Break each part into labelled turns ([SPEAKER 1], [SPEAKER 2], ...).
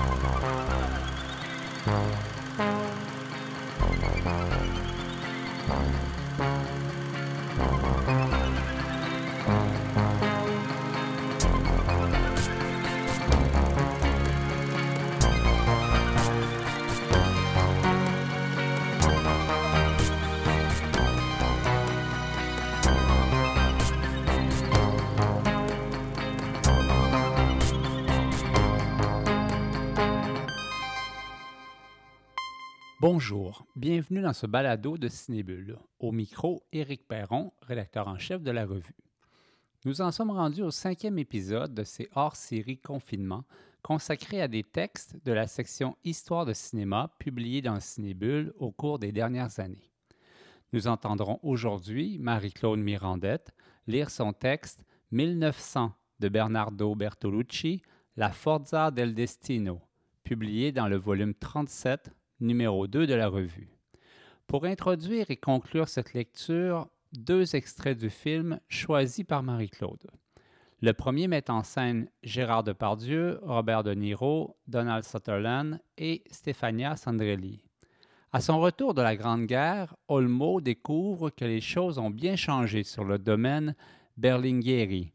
[SPEAKER 1] Oh, no. Bonjour, bienvenue dans ce balado de Cinébule. Au micro, Éric Perron, rédacteur en chef de la revue. Nous en sommes rendus au cinquième épisode de ces hors-série confinement consacrés à des textes de la section Histoire de cinéma publiés dans Cinébule au cours des dernières années. Nous entendrons aujourd'hui Marie-Claude Mirandette lire son texte 1900 de Bernardo Bertolucci, La Forza del Destino, publié dans le volume 37 numéro 2 de la revue. Pour introduire et conclure cette lecture, deux extraits du film choisis par Marie-Claude. Le premier met en scène Gérard Depardieu, Robert De Niro, Donald Sutherland et Stefania Sandrelli. À son retour de la Grande Guerre, Olmo découvre que les choses ont bien changé sur le domaine Berlinghieri.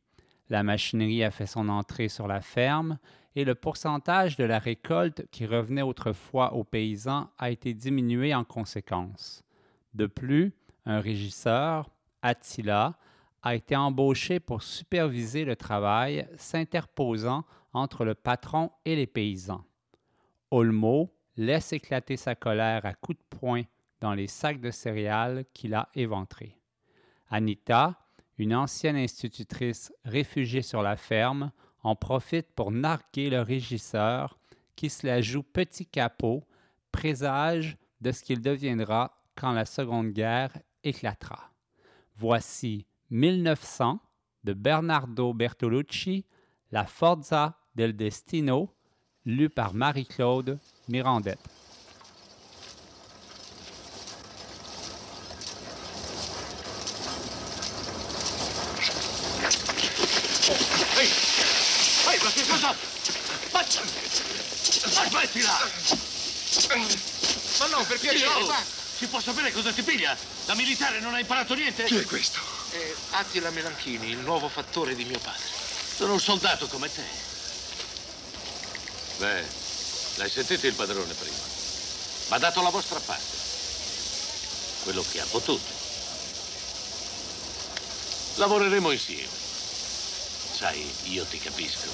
[SPEAKER 1] La machinerie a fait son entrée sur la ferme et le pourcentage de la récolte qui revenait autrefois aux paysans a été diminué en conséquence. De plus, un régisseur, Attila, a été embauché pour superviser le travail, s'interposant entre le patron et les paysans. Olmo laisse éclater sa colère à coups de poing dans les sacs de céréales qu'il a éventrés. Anita, une ancienne institutrice réfugiée sur la ferme, en profite pour narguer le régisseur qui se la joue petit capot, présage de ce qu'il deviendra quand la Seconde Guerre éclatera. Voici 1900 de Bernardo Bertolucci, La Forza del Destino, lu par Marie-Claude Mirandette.
[SPEAKER 2] Sapere cosa ti piglia? Da militare non hai imparato niente?
[SPEAKER 3] Chi è questo?
[SPEAKER 2] Eh, Attila Melanchini, il nuovo fattore di mio padre. Sono un soldato come te.
[SPEAKER 4] Beh, l'hai sentito il padrone prima. Ma ha dato la vostra parte. Quello che ha potuto. Lavoreremo insieme. Sai, io ti capisco.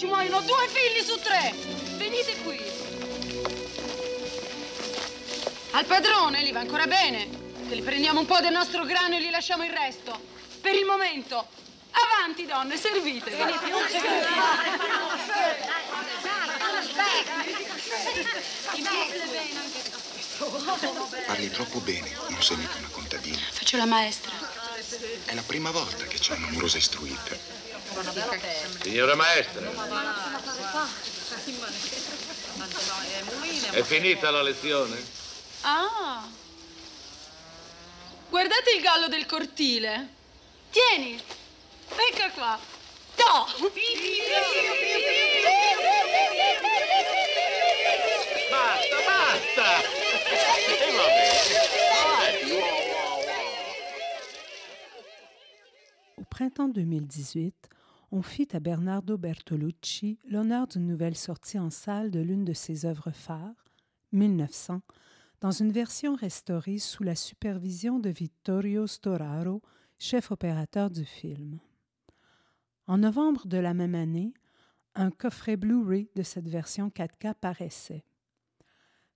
[SPEAKER 5] Ci muoiono due figli su tre. Venite qui. Al padrone gli va ancora bene. Che gli prendiamo un po' del nostro grano e gli lasciamo il resto. Per il momento. Avanti, donne, servite.
[SPEAKER 3] Parli troppo bene, non sei mica una contadina.
[SPEAKER 5] Faccio la maestra.
[SPEAKER 3] È la prima volta che c'è un'amorosa istruita.
[SPEAKER 4] Signora maestra. È finita la lezione?
[SPEAKER 5] Ah. Guardate il gallo del cortile. Tieni. Ecco qua. To.
[SPEAKER 4] Basta, basta. E va bene.
[SPEAKER 6] Au printemps 2018, on fit à Bernardo Bertolucci l'honneur d'une nouvelle sortie en salle de l'une de ses œuvres phares, 1900, dans une version restaurée sous la supervision de Vittorio Storaro, chef opérateur du film. En novembre de la même année, un coffret Blu-ray de cette version 4K paraissait.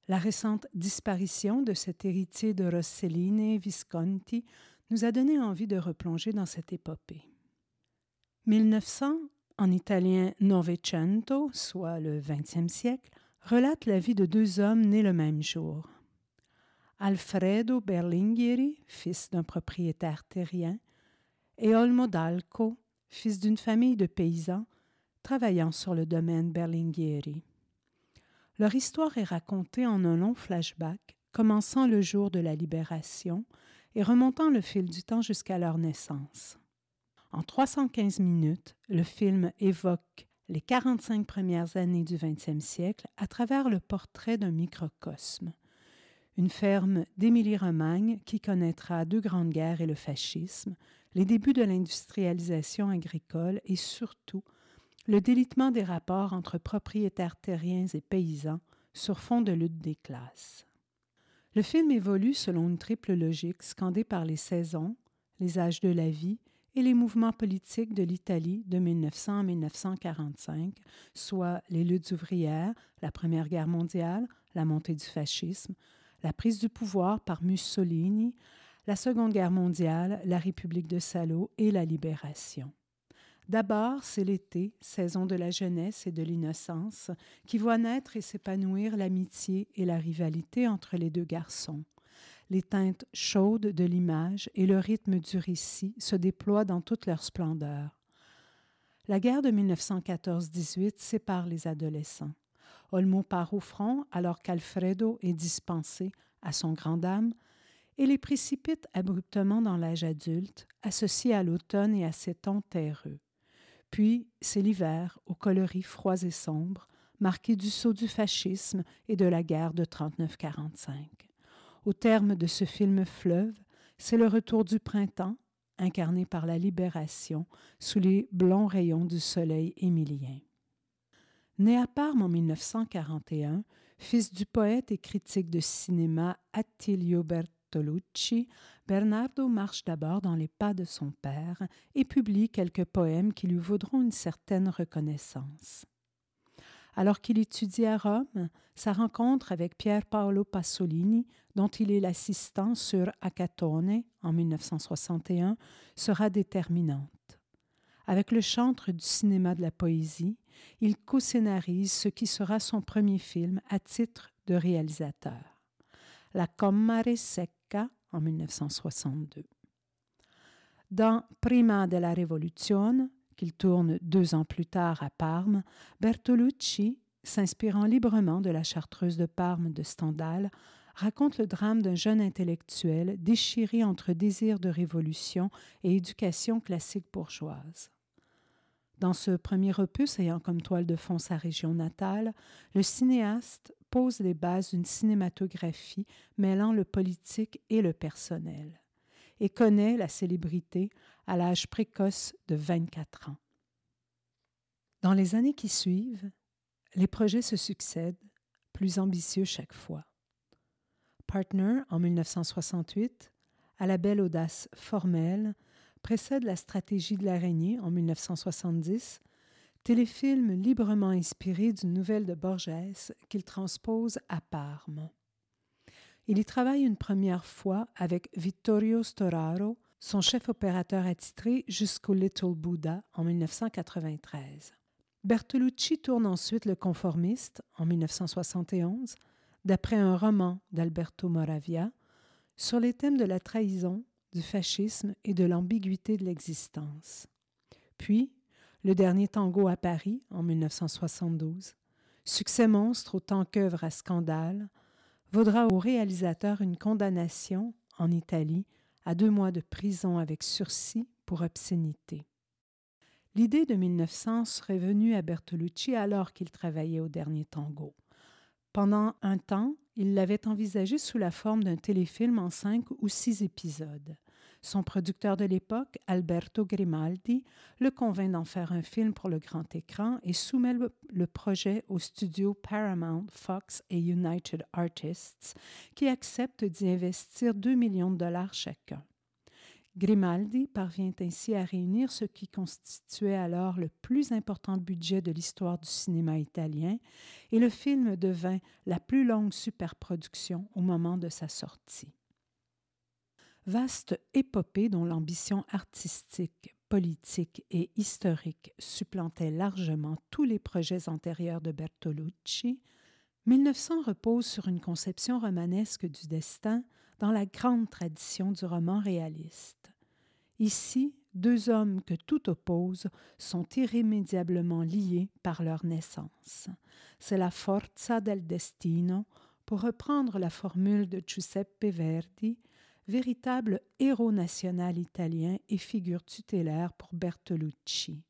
[SPEAKER 6] La récente disparition de cet héritier de Rossellini Visconti nous a donné envie de replonger dans cette épopée. 1900, en italien Novecento, soit le XXe siècle, relate la vie de deux hommes nés le même jour. Alfredo Berlinghieri, fils d'un propriétaire terrien, et Olmo d'Alco, fils d'une famille de paysans travaillant sur le domaine Berlinghieri. Leur histoire est racontée en un long flashback, commençant le jour de la libération et remontant le fil du temps jusqu'à leur naissance. En 315 minutes, le film évoque les 45 premières années du XXe siècle à travers le portrait d'un microcosme. Une ferme d'Émilie-Romagne qui connaîtra deux grandes guerres et le fascisme, les débuts de l'industrialisation agricole et surtout le délitement des rapports entre propriétaires terriens et paysans sur fond de lutte des classes. Le film évolue selon une triple logique scandée par les saisons, les âges de la vie et les mouvements politiques de l'Italie de 1900 à 1945, soit les luttes ouvrières, la Première Guerre mondiale, la montée du fascisme, la prise du pouvoir par Mussolini, la Seconde Guerre mondiale, la République de Salo et la Libération. D'abord, c'est l'été, saison de la jeunesse et de l'innocence, qui voit naître et s'épanouir l'amitié et la rivalité entre les deux garçons. Les teintes chaudes de l'image et le rythme du récit se déploient dans toute leur splendeur. La guerre de 1914-18 sépare les adolescents. Olmo part au front alors qu'Alfredo est dispensé, à son grand dame, et les précipite abruptement dans l'âge adulte, associé à l'automne et à ses tons terreux. Puis, c'est l'hiver, aux coloris froids et sombres, marqué du saut du fascisme et de la guerre de 39-45. Au terme de ce film fleuve, c'est le retour du printemps, incarné par la libération, sous les blonds rayons du soleil émilien. Né à Parme en 1941, fils du poète et critique de cinéma Attilio Bertolucci, Bernardo marche d'abord dans les pas de son père et publie quelques poèmes qui lui vaudront une certaine reconnaissance. Alors qu'il étudie à Rome, sa rencontre avec Pier Paolo Pasolini, dont il est l'assistant sur Acatone en 1961, sera déterminante. Avec le chantre du cinéma de la poésie, il co-scénarise ce qui sera son premier film à titre de réalisateur. La Commare Secca en 1962. Dans Prima della Rivoluzione, qu'il tourne deux ans plus tard à Parme, Bertolucci, s'inspirant librement de la chartreuse de Parme de Stendhal, raconte le drame d'un jeune intellectuel déchiré entre désir de révolution et éducation classique bourgeoise. Dans ce premier opus ayant comme toile de fond sa région natale, le cinéaste pose les bases d'une cinématographie mêlant le politique et le personnel et connaît la célébrité à l'âge précoce de 24 ans. Dans les années qui suivent, les projets se succèdent, plus ambitieux chaque fois. Partner en 1968, à la belle audace formelle, précède la stratégie de l'araignée en 1970, téléfilm librement inspiré d'une nouvelle de Borges qu'il transpose à Parme. Il y travaille une première fois avec Vittorio Storaro, son chef opérateur attitré jusqu'au Little Buddha en 1993. Bertolucci tourne ensuite Le Conformiste en 1971, d'après un roman d'Alberto Moravia, sur les thèmes de la trahison, du fascisme et de l'ambiguïté de l'existence. Puis, Le Dernier Tango à Paris en 1972, succès monstre autant qu'œuvre à scandale, vaudra au réalisateur une condamnation, en Italie, à deux mois de prison avec sursis pour obscénité. L'idée de 1900 serait venue à Bertolucci alors qu'il travaillait au dernier tango. Pendant un temps, il l'avait envisagé sous la forme d'un téléfilm en cinq ou six épisodes. Son producteur de l'époque, Alberto Grimaldi, le convainc d'en faire un film pour le grand écran et soumet le, projet aux studios Paramount, Fox et United Artists, qui acceptent d'y investir 2 millions de dollars chacun. Grimaldi parvient ainsi à réunir ce qui constituait alors le plus important budget de l'histoire du cinéma italien et le film devint la plus longue superproduction au moment de sa sortie. Vaste épopée dont l'ambition artistique, politique et historique supplantait largement tous les projets antérieurs de Bertolucci, 1900 repose sur une conception romanesque du destin dans la grande tradition du roman réaliste. Ici, deux hommes que tout oppose sont irrémédiablement liés par leur naissance. C'est la forza del destino, pour reprendre la formule de Giuseppe Verdi, véritable héros national italien et figure tutélaire pour Bertolucci.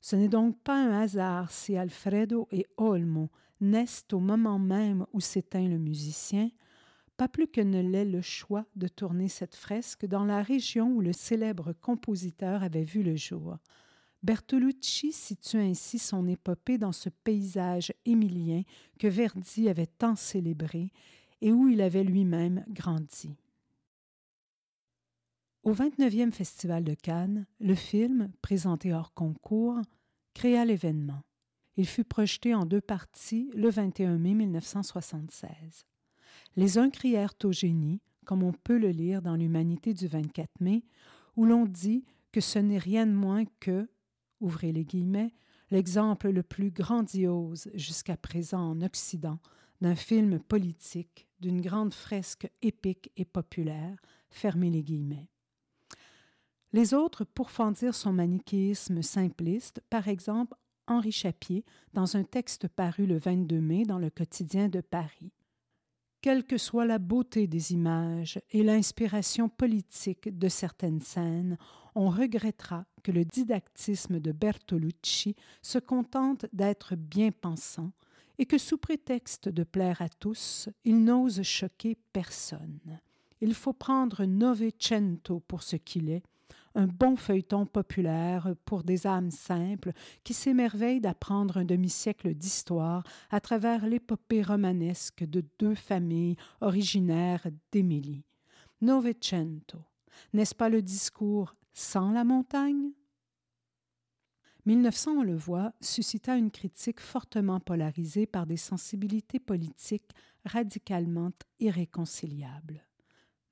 [SPEAKER 6] Ce n'est donc pas un hasard si Alfredo et Olmo naissent au moment même où s'éteint le musicien, pas plus que ne l'est le choix de tourner cette fresque dans la région où le célèbre compositeur avait vu le jour. Bertolucci situe ainsi son épopée dans ce paysage émilien que Verdi avait tant célébré et où il avait lui-même grandi. Au 29e Festival de Cannes, le film, présenté hors concours, créa l'événement. Il fut projeté en deux parties le 21 mai 1976. Les uns crièrent au génie, comme on peut le lire dans l'Humanité du 24 mai, où l'on dit que ce n'est rien de moins que, ouvrez les guillemets, l'exemple le plus grandiose jusqu'à présent en Occident d'un film politique, d'une grande fresque épique et populaire, fermez les guillemets. Les autres pourfendirent son manichéisme simpliste, par exemple Henri Chapier, dans un texte paru le 22 mai dans le quotidien de Paris. Quelle que soit la beauté des images et l'inspiration politique de certaines scènes, on regrettera que le didactisme de Bertolucci se contente d'être bien pensant et que sous prétexte de plaire à tous, il n'ose choquer personne. Il faut prendre Novecento pour ce qu'il est, un bon feuilleton populaire pour des âmes simples qui s'émerveillent d'apprendre un demi-siècle d'histoire à travers l'épopée romanesque de deux familles originaires d'Émilie. Novecento, n'est-ce pas le discours sans la montagne? 1900, on le voit, suscita une critique fortement polarisée par des sensibilités politiques radicalement irréconciliables.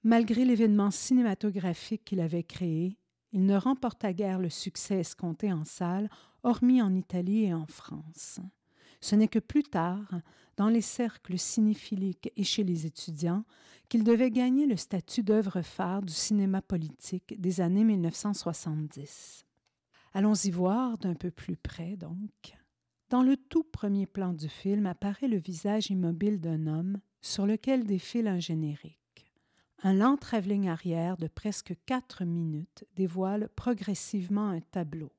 [SPEAKER 6] Malgré l'événement cinématographique qu'il avait créé, il ne remporta guère le succès escompté en salle, hormis en Italie et en France. Ce n'est que plus tard, dans les cercles cinéphiliques et chez les étudiants, qu'il devait gagner le statut d'œuvre phare du cinéma politique des années 1970. Allons-y voir d'un peu plus près, donc. Dans le tout premier plan du film apparaît le visage immobile d'un homme sur lequel défile un générique. Un lent travelling arrière de presque quatre minutes dévoile progressivement un tableau.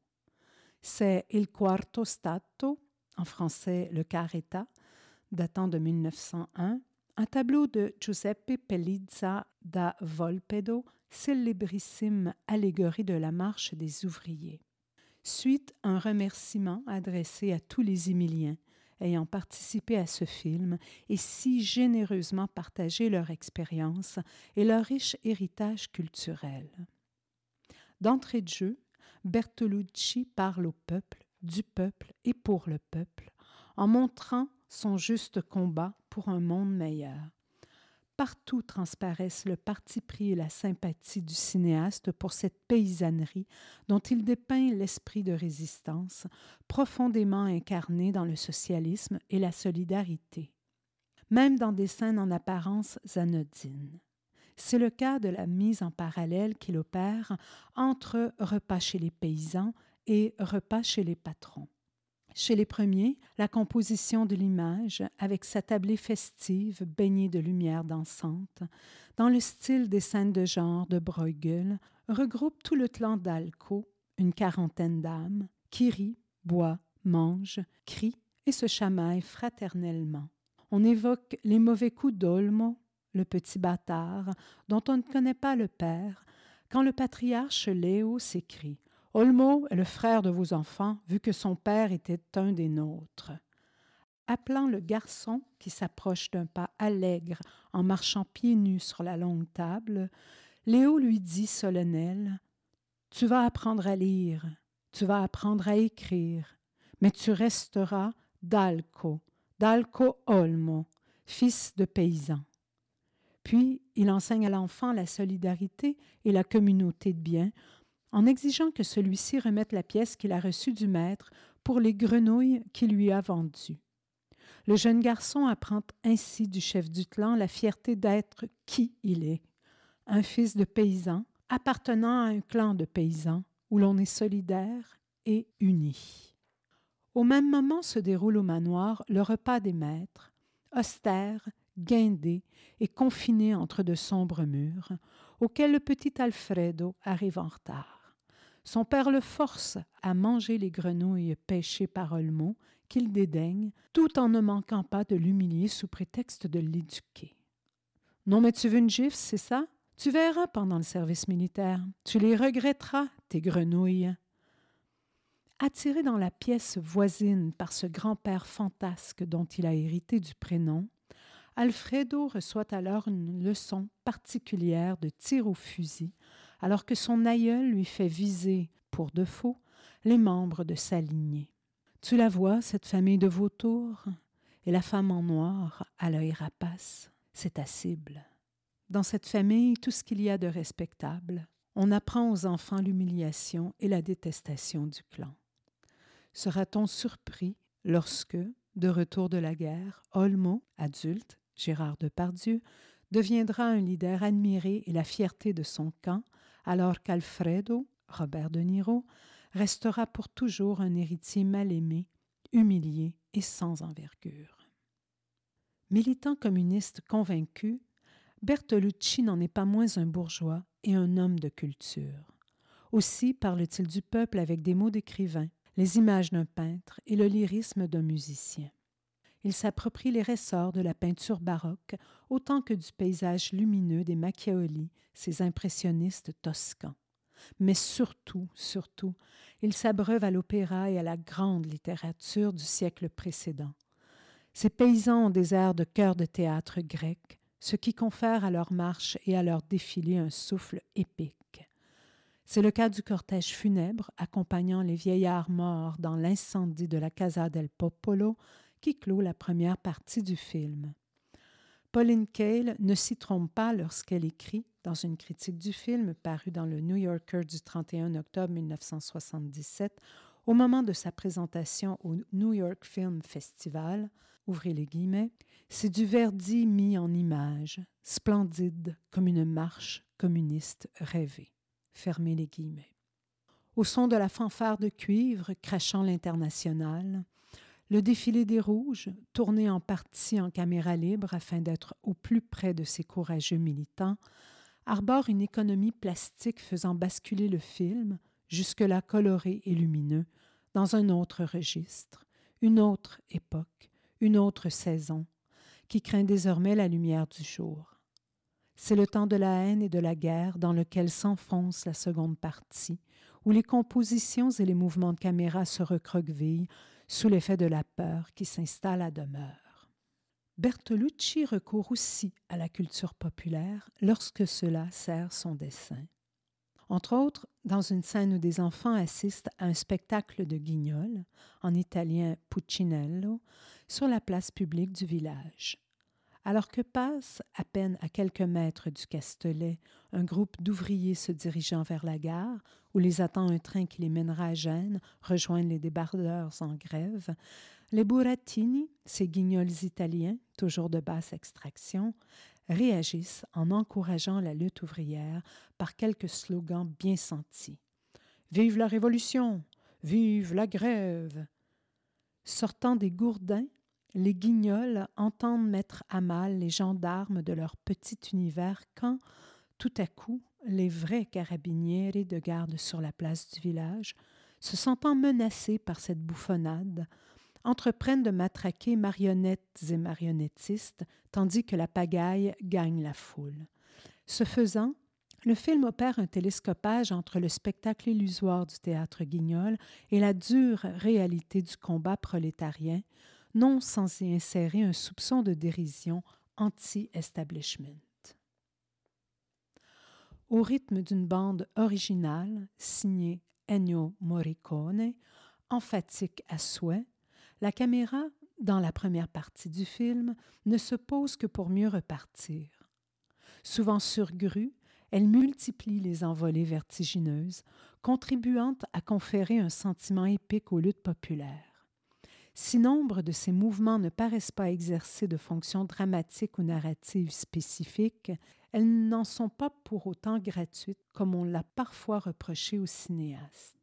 [SPEAKER 6] C'est Il Quarto Stato, en français le quart datant de 1901, un tableau de Giuseppe Pellizza da Volpedo, célébrissime allégorie de la marche des ouvriers. Suite un remerciement adressé à tous les Émiliens, ayant participé à ce film et si généreusement partagé leur expérience et leur riche héritage culturel. D'entrée de jeu, Bertolucci parle au peuple, du peuple et pour le peuple, en montrant son juste combat pour un monde meilleur. Partout transparaissent le parti pris et la sympathie du cinéaste pour cette paysannerie dont il dépeint l'esprit de résistance, profondément incarné dans le socialisme et la solidarité, même dans des scènes en apparence anodines. C'est le cas de la mise en parallèle qu'il opère entre repas chez les paysans et repas chez les patrons. Chez les premiers, la composition de l'image, avec sa tablée festive baignée de lumière dansante, dans le style des scènes de genre de Bruegel, regroupe tout le clan d'Alco, une quarantaine d'âmes, qui rit, boit, mange, crie et se chamaillent fraternellement. On évoque les mauvais coups d'Olmo, le petit bâtard, dont on ne connaît pas le père, quand le patriarche Léo s'écrie Olmo est le frère de vos enfants, vu que son père était un des nôtres. Appelant le garçon qui s'approche d'un pas allègre en marchant pieds nus sur la longue table, Léo lui dit solennel Tu vas apprendre à lire, tu vas apprendre à écrire, mais tu resteras Dalco, Dalco Olmo, fils de paysan. Puis il enseigne à l'enfant la solidarité et la communauté de biens en exigeant que celui-ci remette la pièce qu'il a reçue du maître pour les grenouilles qu'il lui a vendues. Le jeune garçon apprend ainsi du chef du clan la fierté d'être qui il est, un fils de paysan appartenant à un clan de paysans où l'on est solidaire et uni. Au même moment se déroule au manoir le repas des maîtres, austère, guindé et confiné entre de sombres murs, auquel le petit Alfredo arrive en retard. Son père le force à manger les grenouilles pêchées par Olmo, qu'il dédaigne, tout en ne manquant pas de l'humilier sous prétexte de l'éduquer. Non, mais tu veux une gifle, c'est ça? Tu verras pendant le service militaire. Tu les regretteras, tes grenouilles. Attiré dans la pièce voisine par ce grand-père fantasque dont il a hérité du prénom, Alfredo reçoit alors une leçon particulière de tir au fusil, alors que son aïeul lui fait viser, pour de faux, les membres de sa lignée. Tu la vois, cette famille de vautours? Et la femme en noir, à l'œil rapace, c'est ta cible. Dans cette famille, tout ce qu'il y a de respectable, on apprend aux enfants l'humiliation et la détestation du clan. Sera-t-on surpris lorsque, de retour de la guerre, Olmo, adulte, Gérard Depardieu, deviendra un leader admiré et la fierté de son camp, alors qu'Alfredo, Robert De Niro, restera pour toujours un héritier mal aimé, humilié et sans envergure. Militant communiste convaincu, Bertolucci n'en est pas moins un bourgeois et un homme de culture. Aussi parle-t-il du peuple avec des mots d'écrivain, les images d'un peintre et le lyrisme d'un musicien. Il s'approprie les ressorts de la peinture baroque autant que du paysage lumineux des Macchiaoli, ces impressionnistes toscans. Mais surtout, surtout, il s'abreuve à l'opéra et à la grande littérature du siècle précédent. Ces paysans ont des airs de chœur de théâtre grec, ce qui confère à leur marche et à leur défilé un souffle épique. C'est le cas du cortège funèbre accompagnant les vieillards morts dans l'incendie de la Casa del Popolo qui clôt la première partie du film. Pauline Kael ne s'y trompe pas lorsqu'elle écrit, dans une critique du film parue dans le New Yorker du 31 octobre 1977, au moment de sa présentation au New York Film Festival, ouvrez les guillemets, c'est du Verdi mis en image, splendide comme une marche communiste rêvée. Fermez les guillemets. Au son de la fanfare de cuivre crachant l'international, le défilé des Rouges, tourné en partie en caméra libre afin d'être au plus près de ces courageux militants, arbore une économie plastique faisant basculer le film, jusque-là coloré et lumineux, dans un autre registre, une autre époque, une autre saison, qui craint désormais la lumière du jour. C'est le temps de la haine et de la guerre dans lequel s'enfonce la seconde partie, où les compositions et les mouvements de caméra se recroquevillent sous l'effet de la peur qui s'installe à demeure. Bertolucci recourt aussi à la culture populaire lorsque cela sert son dessin. Entre autres, dans une scène où des enfants assistent à un spectacle de guignol, en italien Puccinello, sur la place publique du village. Alors que passe, à peine à quelques mètres du Castellet, un groupe d'ouvriers se dirigeant vers la gare, où les attend un train qui les mènera à Gênes, rejoindre les débardeurs en grève, les burattini, ces guignols italiens, toujours de basse extraction, réagissent en encourageant la lutte ouvrière par quelques slogans bien sentis. Vive la révolution! Vive la grève! Sortant des gourdins, les guignols entendent mettre à mal les gendarmes de leur petit univers quand, tout à coup, les vrais carabinieri de garde sur la place du village, se sentant menacés par cette bouffonnade, entreprennent de matraquer marionnettes et marionnettistes, tandis que la pagaille gagne la foule. Ce faisant, le film opère un télescopage entre le spectacle illusoire du théâtre guignol et la dure réalité du combat prolétarien, non sans y insérer un soupçon de dérision anti-establishment. au rythme d'une bande originale signée Ennio Morricone, emphatique à souhait, la caméra, dans la première partie du film, ne se pose que pour mieux repartir. Souvent surgrue, elle multiplie les envolées vertigineuses, contribuant à conférer un sentiment épique aux luttes populaires. Si nombre de ces mouvements ne paraissent pas exercer de fonctions dramatiques ou narratives spécifiques, elles n'en sont pas pour autant gratuites comme on l'a parfois reproché aux cinéastes.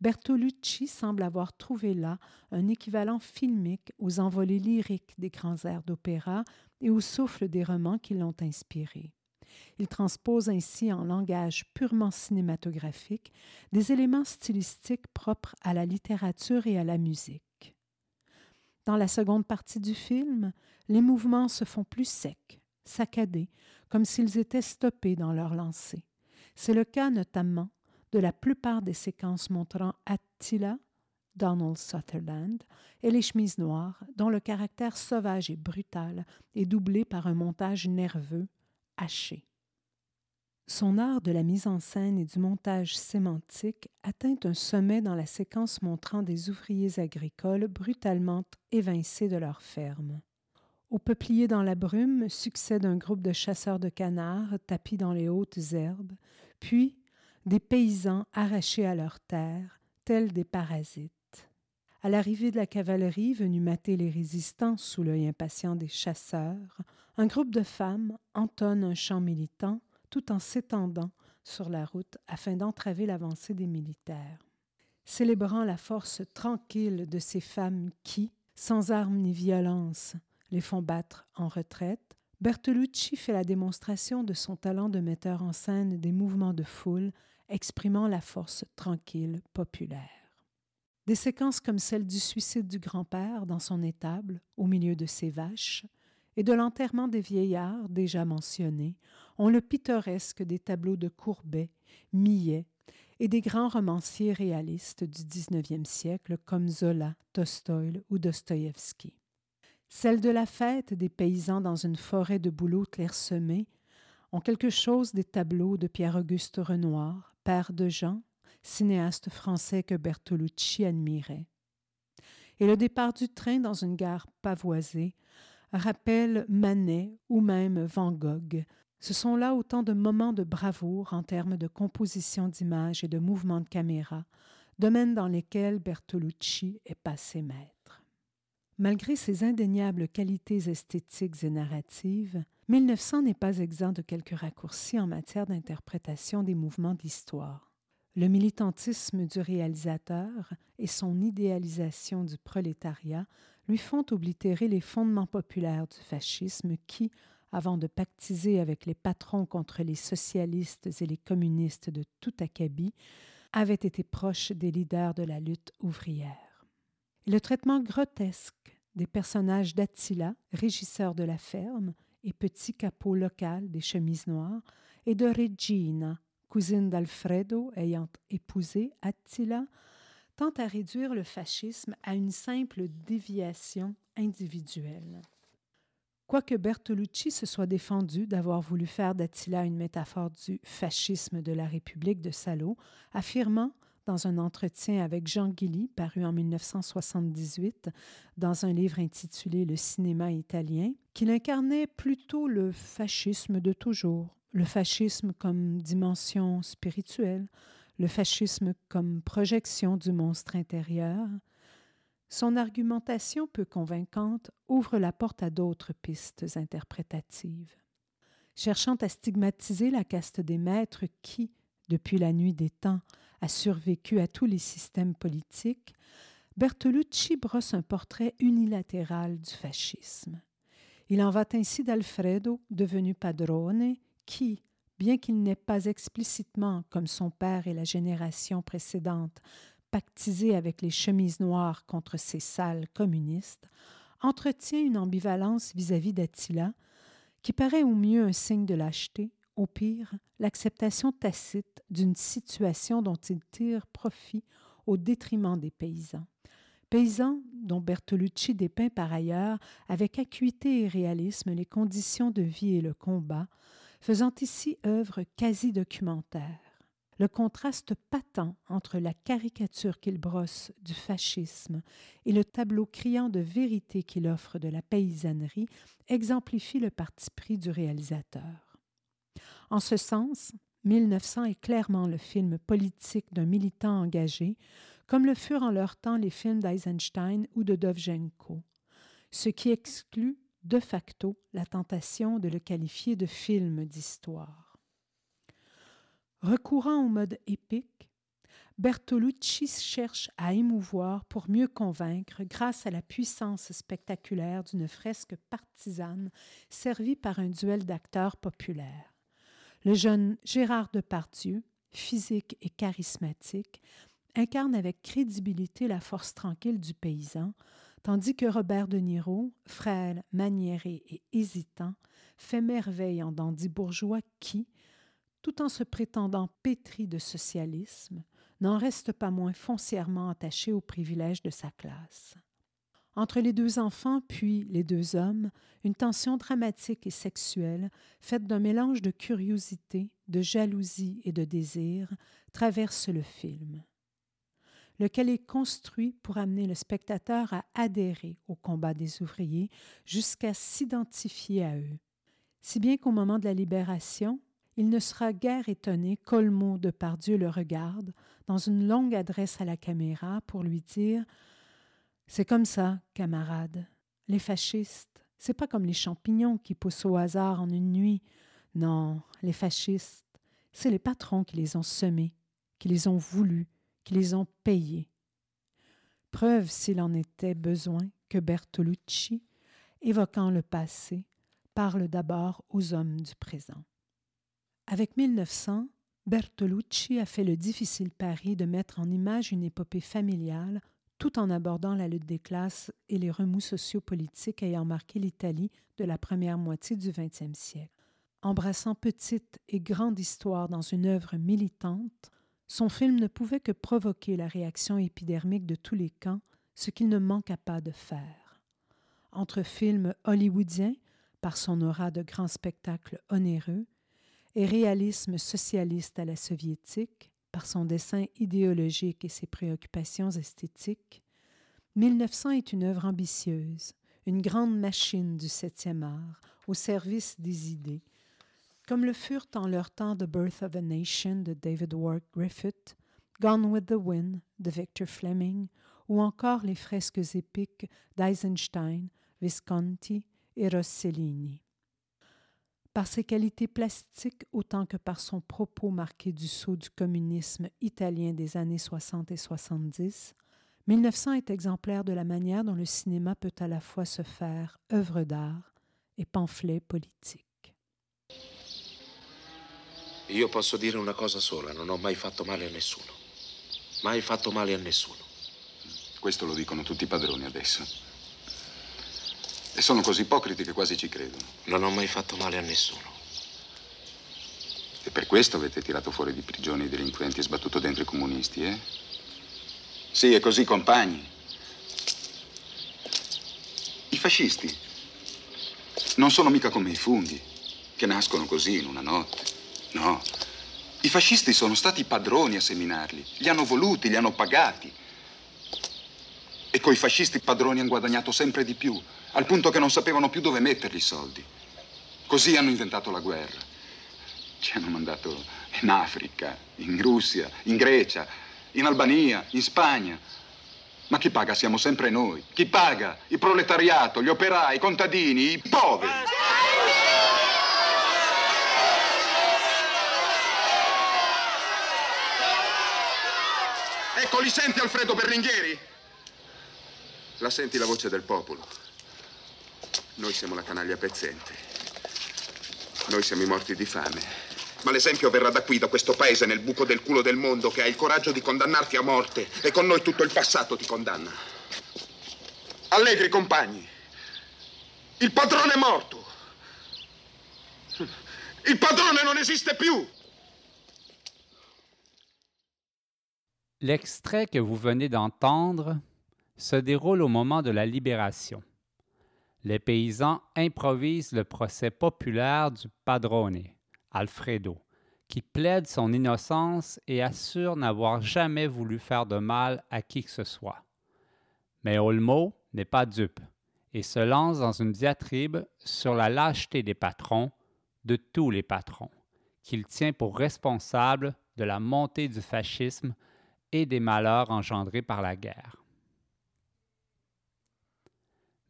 [SPEAKER 6] Bertolucci semble avoir trouvé là un équivalent filmique aux envolées lyriques des grands airs d'opéra et au souffle des romans qui l'ont inspiré. Il transpose ainsi en langage purement cinématographique des éléments stylistiques propres à la littérature et à la musique. Dans la seconde partie du film, les mouvements se font plus secs, saccadés, comme s'ils étaient stoppés dans leur lancée. C'est le cas notamment de la plupart des séquences montrant Attila, Donald Sutherland et les chemises noires, dont le caractère sauvage et brutal est doublé par un montage nerveux, haché. Son art de la mise en scène et du montage sémantique atteint un sommet dans la séquence montrant des ouvriers agricoles brutalement évincés de leur ferme. Au peuplier dans la brume succède un groupe de chasseurs de canards tapis dans les hautes herbes, puis des paysans arrachés à leurs terres, tels des parasites. À l'arrivée de la cavalerie venue mater les résistants sous l'œil impatient des chasseurs, un groupe de femmes entonne un chant militant tout en s'étendant sur la route afin d'entraver l'avancée des militaires. Célébrant la force tranquille de ces femmes qui, sans armes ni violence, les font battre en retraite, Bertolucci fait la démonstration de son talent de metteur en scène des mouvements de foule exprimant la force tranquille populaire. Des séquences comme celle du suicide du grand-père dans son étable, au milieu de ses vaches, et de l'enterrement des vieillards déjà mentionnés, ont le pittoresque des tableaux de Courbet, Millet et des grands romanciers réalistes du XIXe siècle comme Zola, Tolstoï ou Dostoïevski. Celle de la fête des paysans dans une forêt de bouleaux clairsemés ont quelque chose des tableaux de Pierre-Auguste Renoir, père de Jean, cinéaste français que Bertolucci admirait. Et le départ du train dans une gare pavoisée rappelle Manet ou même Van Gogh. Ce sont là autant de moments de bravoure en termes de composition d'images et de mouvement de caméra, domaines dans lesquels Bertolucci est passé maître. Malgré ses indéniables qualités esthétiques et narratives, 1900 n'est pas exempt de quelques raccourcis en matière d'interprétation des mouvements de l'histoire. Le militantisme du réalisateur et son idéalisation du prolétariat lui font oblitérer les fondements populaires du fascisme qui, avant de pactiser avec les patrons contre les socialistes et les communistes de tout acabit, avaient été proches des leaders de la lutte ouvrière. le traitement grotesque des personnages d'Attila, régisseur de la ferme, et petit capot local des chemises noires, et de Regina, cousine d'Alfredo ayant épousé Attila, tend à réduire le fascisme à une simple déviation individuelle. Quoique Bertolucci se soit défendu d'avoir voulu faire d'Attila une métaphore du fascisme de la République de Salo, affirmant dans un entretien avec Jean Guilly, paru en 1978, dans un livre intitulé Le cinéma italien, qu'il incarnait plutôt le fascisme de toujours, le fascisme comme dimension spirituelle, le fascisme comme projection du monstre intérieur, son argumentation peu convaincante ouvre la porte à d'autres pistes interprétatives. Cherchant à stigmatiser la caste des maîtres qui, depuis la nuit des temps, a survécu à tous les systèmes politiques, Bertolucci brosse un portrait unilatéral du fascisme. Il en va ainsi d'Alfredo, devenu padrone, qui, bien qu'il n'ait pas explicitement, comme son père et la génération précédente, pactisé avec les chemises noires contre ces salles communistes, entretient une ambivalence vis-à-vis d'Attila, qui paraît au mieux un signe de lâcheté, au pire l'acceptation tacite d'une situation dont il tire profit au détriment des paysans. Paysans dont Bertolucci dépeint par ailleurs avec acuité et réalisme les conditions de vie et le combat, faisant ici œuvre quasi documentaire. Le contraste patent entre la caricature qu'il brosse du fascisme et le tableau criant de vérité qu'il offre de la paysannerie exemplifie le parti pris du réalisateur. En ce sens, 1900 est clairement le film politique d'un militant engagé, comme le furent en leur temps les films d'Eisenstein ou de Dovzhenko, ce qui exclut de facto la tentation de le qualifier de film d'histoire. Recourant au mode épique, Bertolucci cherche à émouvoir pour mieux convaincre grâce à la puissance spectaculaire d'une fresque partisane servie par un duel d'acteurs populaires. Le jeune Gérard Depardieu, physique et charismatique, incarne avec crédibilité la force tranquille du paysan, tandis que Robert De Niro, frêle, maniéré et hésitant, fait merveille en dandy bourgeois qui, tout en se prétendant pétri de socialisme, n'en reste pas moins foncièrement attaché aux privilèges de sa classe. Entre les deux enfants, puis les deux hommes, une tension dramatique et sexuelle, faite d'un mélange de curiosité, de jalousie et de désir, traverse le film, lequel est construit pour amener le spectateur à adhérer au combat des ouvriers jusqu'à s'identifier à eux. Si bien qu'au moment de la libération, il ne sera guère étonné qu'Olmo de Pardieu le regarde dans une longue adresse à la caméra pour lui dire C'est comme ça, camarade. Les fascistes, c'est pas comme les champignons qui poussent au hasard en une nuit. Non, les fascistes, c'est les patrons qui les ont semés, qui les ont voulus, qui les ont payés. Preuve, s'il en était besoin, que Bertolucci, évoquant le passé, parle d'abord aux hommes du présent. Avec 1900, Bertolucci a fait le difficile pari de mettre en image une épopée familiale tout en abordant la lutte des classes et les remous sociopolitiques ayant marqué l'Italie de la première moitié du XXe siècle. Embrassant petite et grande histoire dans une œuvre militante, son film ne pouvait que provoquer la réaction épidermique de tous les camps, ce qu'il ne manqua pas de faire. Entre films hollywoodiens, par son aura de grands spectacles onéreux, et réalisme socialiste à la soviétique, par son dessin idéologique et ses préoccupations esthétiques, 1900 est une œuvre ambitieuse, une grande machine du septième art, au service des idées, comme le furent en leur temps The Birth of a Nation de David Ward Griffith, Gone with the Wind de Victor Fleming, ou encore les fresques épiques d'Eisenstein, Visconti et Rossellini. Par ses qualités plastiques autant que par son propos marqué du sceau du communisme italien des années 60 et 70, 1900 est exemplaire de la manière dont le cinéma peut à la fois se faire œuvre d'art et pamphlet politique.
[SPEAKER 3] Io posso dire una cosa sola, non ho mai fatto male a nessuno. Mai fatto male a nessuno.
[SPEAKER 7] Questo lo dicono tutti i padroni adesso. E sono così ipocriti che quasi ci credono.
[SPEAKER 3] Non ho mai fatto male a nessuno.
[SPEAKER 7] E per questo avete tirato fuori di prigione i delinquenti e sbattuto dentro i comunisti, eh? Sì, è così, compagni. I fascisti non sono mica come i funghi, che nascono così in una notte. No. I fascisti sono stati padroni a seminarli. Li hanno voluti, li hanno pagati. E coi fascisti padroni hanno guadagnato sempre di più al punto che non sapevano più dove metterli i soldi. Così hanno inventato la guerra. Ci hanno mandato in Africa, in Russia, in Grecia, in Albania, in Spagna. Ma chi paga siamo sempre noi. Chi paga? Il proletariato, gli operai, i contadini, i poveri. Ecco, li senti Alfredo Berlinghieri? La senti la voce del popolo. Noi siamo la canaglia pezzente. Noi siamo i morti di fame. Ma l'esempio verrà da qui, da questo paese nel buco del culo del mondo che ha il coraggio di condannarti a morte e con noi tutto il passato ti condanna. Allegri compagni. Il padrone è morto. Il padrone non esiste più.
[SPEAKER 1] L'extrait que vous venez d'entendre se déroule au moment de la libération. les paysans improvisent le procès populaire du padrone, Alfredo, qui plaide son innocence et assure n'avoir jamais voulu faire de mal à qui que ce soit. Mais Olmo n'est pas dupe et se lance dans une diatribe sur la lâcheté des patrons, de tous les patrons, qu'il tient pour responsables de la montée du fascisme et des malheurs engendrés par la guerre.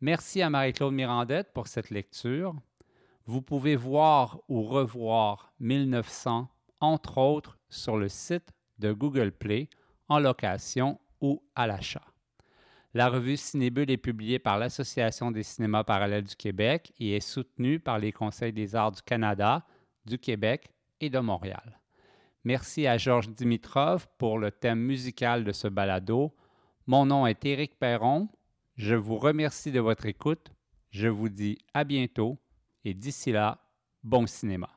[SPEAKER 1] Merci à Marie-Claude Mirandette pour cette lecture. Vous pouvez voir ou revoir 1900, entre autres, sur le site de Google Play en location ou à l'achat. La revue Cinébule est publiée par l'Association des cinémas parallèles du Québec et est soutenue par les Conseils des arts du Canada, du Québec et de Montréal. Merci à Georges Dimitrov pour le thème musical de ce balado. Mon nom est Éric Perron. Je vous remercie de votre écoute. Je vous dis à bientôt et d'ici là, bon cinéma.